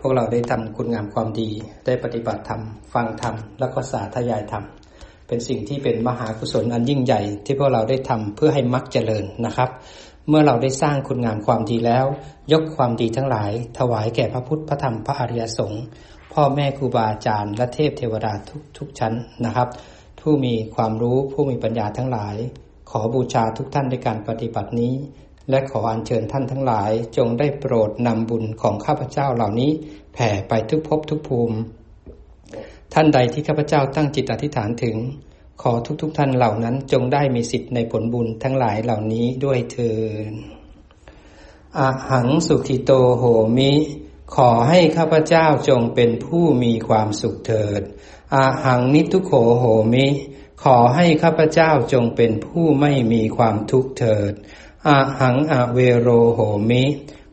พวกเราได้ทำคุณงามความดี ได้ปฏิบัติธรรม ฟังธรรม แล้วก็สาธยายธรรม เป็นสิ่งที่เป็นมหากุศลอันยิ่งใหญ่ ที่พวกเราได้ทำเพื่อให้มักเจริญนะครับ เมื่อเราได้สร้างคุณงามความดีแล้ว ยกความดีทั้งหลาย ถวายแก่พระพุทธ พระธรรม พระอริยสงฆ์ พ่อแม่ครูบาอาจารย์ และเทพเทวดาทุกทุกชั้นนะครับ ผู้มีความรู้ ผู้มีปัญญาทั้งหลาย ขอบูชาทุกท่านในการปฏิบัตินี้ และขออัญเชิญท่านทั้งหลายจงได้โปรดนำบุญของข้าพเจ้าเหล่านี้แผ่ไปทุกภพทุกภูมิ ท่านใดที่ข้าพเจ้าตั้งจิตอธิษฐานถึง ขอทุกๆทท่านเหล่านั้นจงได้มีสิทธิ์ในผลบุญทั้งหลายเหล่านี้ด้วยเถิดอหังสุขิโตโหมิ ขอให้ข้าพเจ้าจงเป็นผู้มีความสุขเถิดอหังนิทุโขโหมิ ขอให้ข้าพเจ้าจงเป็นผู้ไม่มีความทุกข์เถิด อาหังอเวโรโหมิ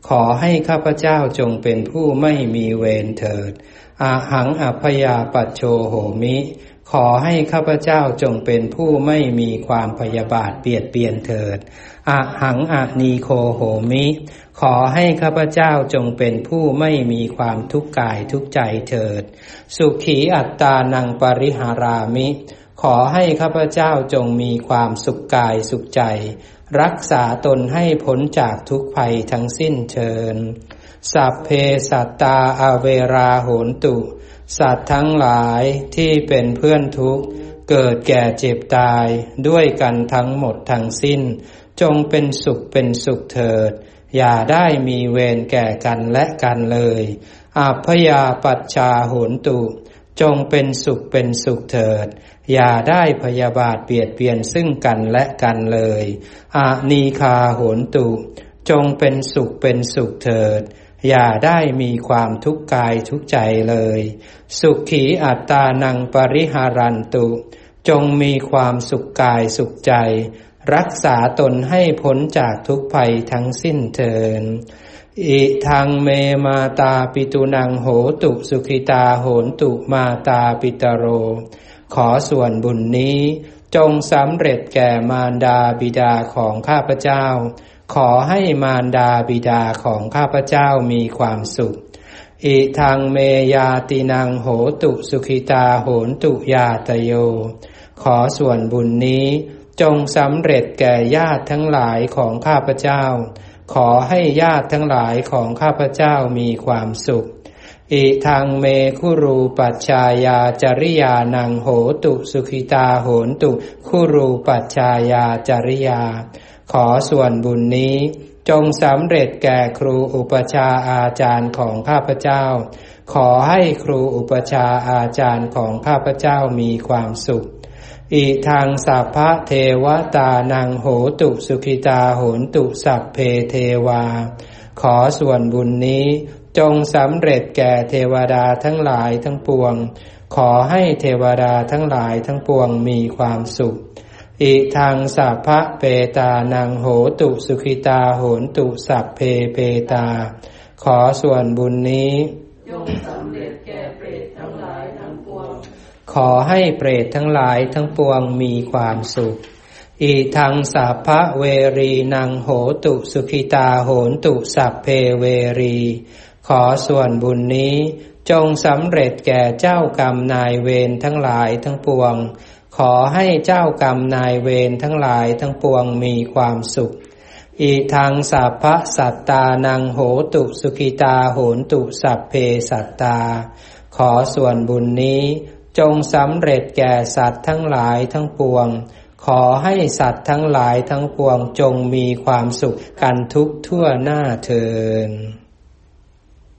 ขอให้ข้าพเจ้าจงเป็นผู้ไม่มีเวรเถิด อาหังอภยาปัจโชโหมิ ขอให้ข้าพเจ้าจงเป็นผู้ไม่มีความพยาบาทเปียดเปียนเถิด อาหังอนีโคโหมิ ขอให้ข้าพเจ้าจงเป็นผู้ไม่มีความทุกข์กายทุกใจเถิด สุขีอัตตานังปริหารามิ ขอให้ข้าพเจ้าจงมีความสุขกายสุขใจ รักษาตนให้พ้นจากทุกภัยทั้งสิ้นเชิญ สัพเพสัตตาอเวราโหนตุ สัตว์ทั้งหลายที่เป็นเพื่อนทุกข์ เกิดแก่เจ็บตายด้วยกันทั้งหมดทั้งสิ้น จงเป็นสุขเป็นสุขเถิด อย่าได้มีเวรแก่กันและกันเลยอาพยาปัจชาโหนตุ จงเป็นสุขเป็นสุขเถิด อย่าได้พยาบาทเบียดเบียนซึ่งกันและกันเลยอานีคาโหนตุ จงเป็นสุขเป็นสุขเถิด อย่าได้มีความทุกข์กายทุกใจเลย สุขีอัตตานังปริหารันตุ จงมีความสุขกายสุขใจ รักษาตนให้พ้นจากทุกภัยทั้งสิ้นเถิน อิทางเมมาตาปิตุนังโหตุสุขิตาโหนตุมาตาปิตโร ขอส่วนบุญนี้จงสำเร็จแก่มารดาบิดาของข้าพเจ้า ขอให้มารดาบิดาของข้าพเจ้ามีความสุข อิทางเมยาตินังโหตุสุขิตาโหนตุยาตโย ขอส่วนบุญนี้จงสำเร็จแก่ญาติทั้งหลายของข้าพเจ้า ขอให้ญาติทั้งหลายของข้าพเจ้ามีความสุข อิทางเมคุรูปัจชายาจริยานังโหตุสุขิตาโหนตุคุรูปัจชายาจริยา ขอส่วนบุญนี้จงสำเร็จแก่ครูอุปชาอาจารย์ของข้าพเจ้า ขอให้ครูอุปชาอาจารย์ของข้าพเจ้ามีความสุข อิทางสัพพะเทวตานังโหตุสุขิตาโหนตุสัพเพเทวา ขอส่วนบุญนี้จงสำเร็จแก่เทวดาทั้งหลายทั้งปวง ขอให้เทวดาทั้งหลายทั้งปวงมีความสุข อิทางสัพพะเปตานังโหตุสุขิตาโหนตุสัพเพเปตา ขอส่วนบุญนี้จงสำเร็จ ขอให้เปรตทั้งหลายทั้งปวงมีความสุข อีทางสัพพะเวรีนังโหตุสุขิตาโหนตุสัพเพเวรี ขอส่วนบุญนี้จงสำเร็จแก่เจ้ากรรมนายเวรทั้งหลายทั้งปวง ขอให้เจ้ากรรมนายเวรทั้งหลายทั้งปวงมีความสุข อีทางสัพพะสัตตานังโหตุสุกิตาโหนตุสัพเพสัตตา ขอส่วนบุญนี้ จงสำเร็จแก่สัตว์ทั้งหลายทั้งปวง ขอให้สัตว์ทั้งหลายทั้งปวงจงมีความสุขกันทุกทั่วหน้าเทิน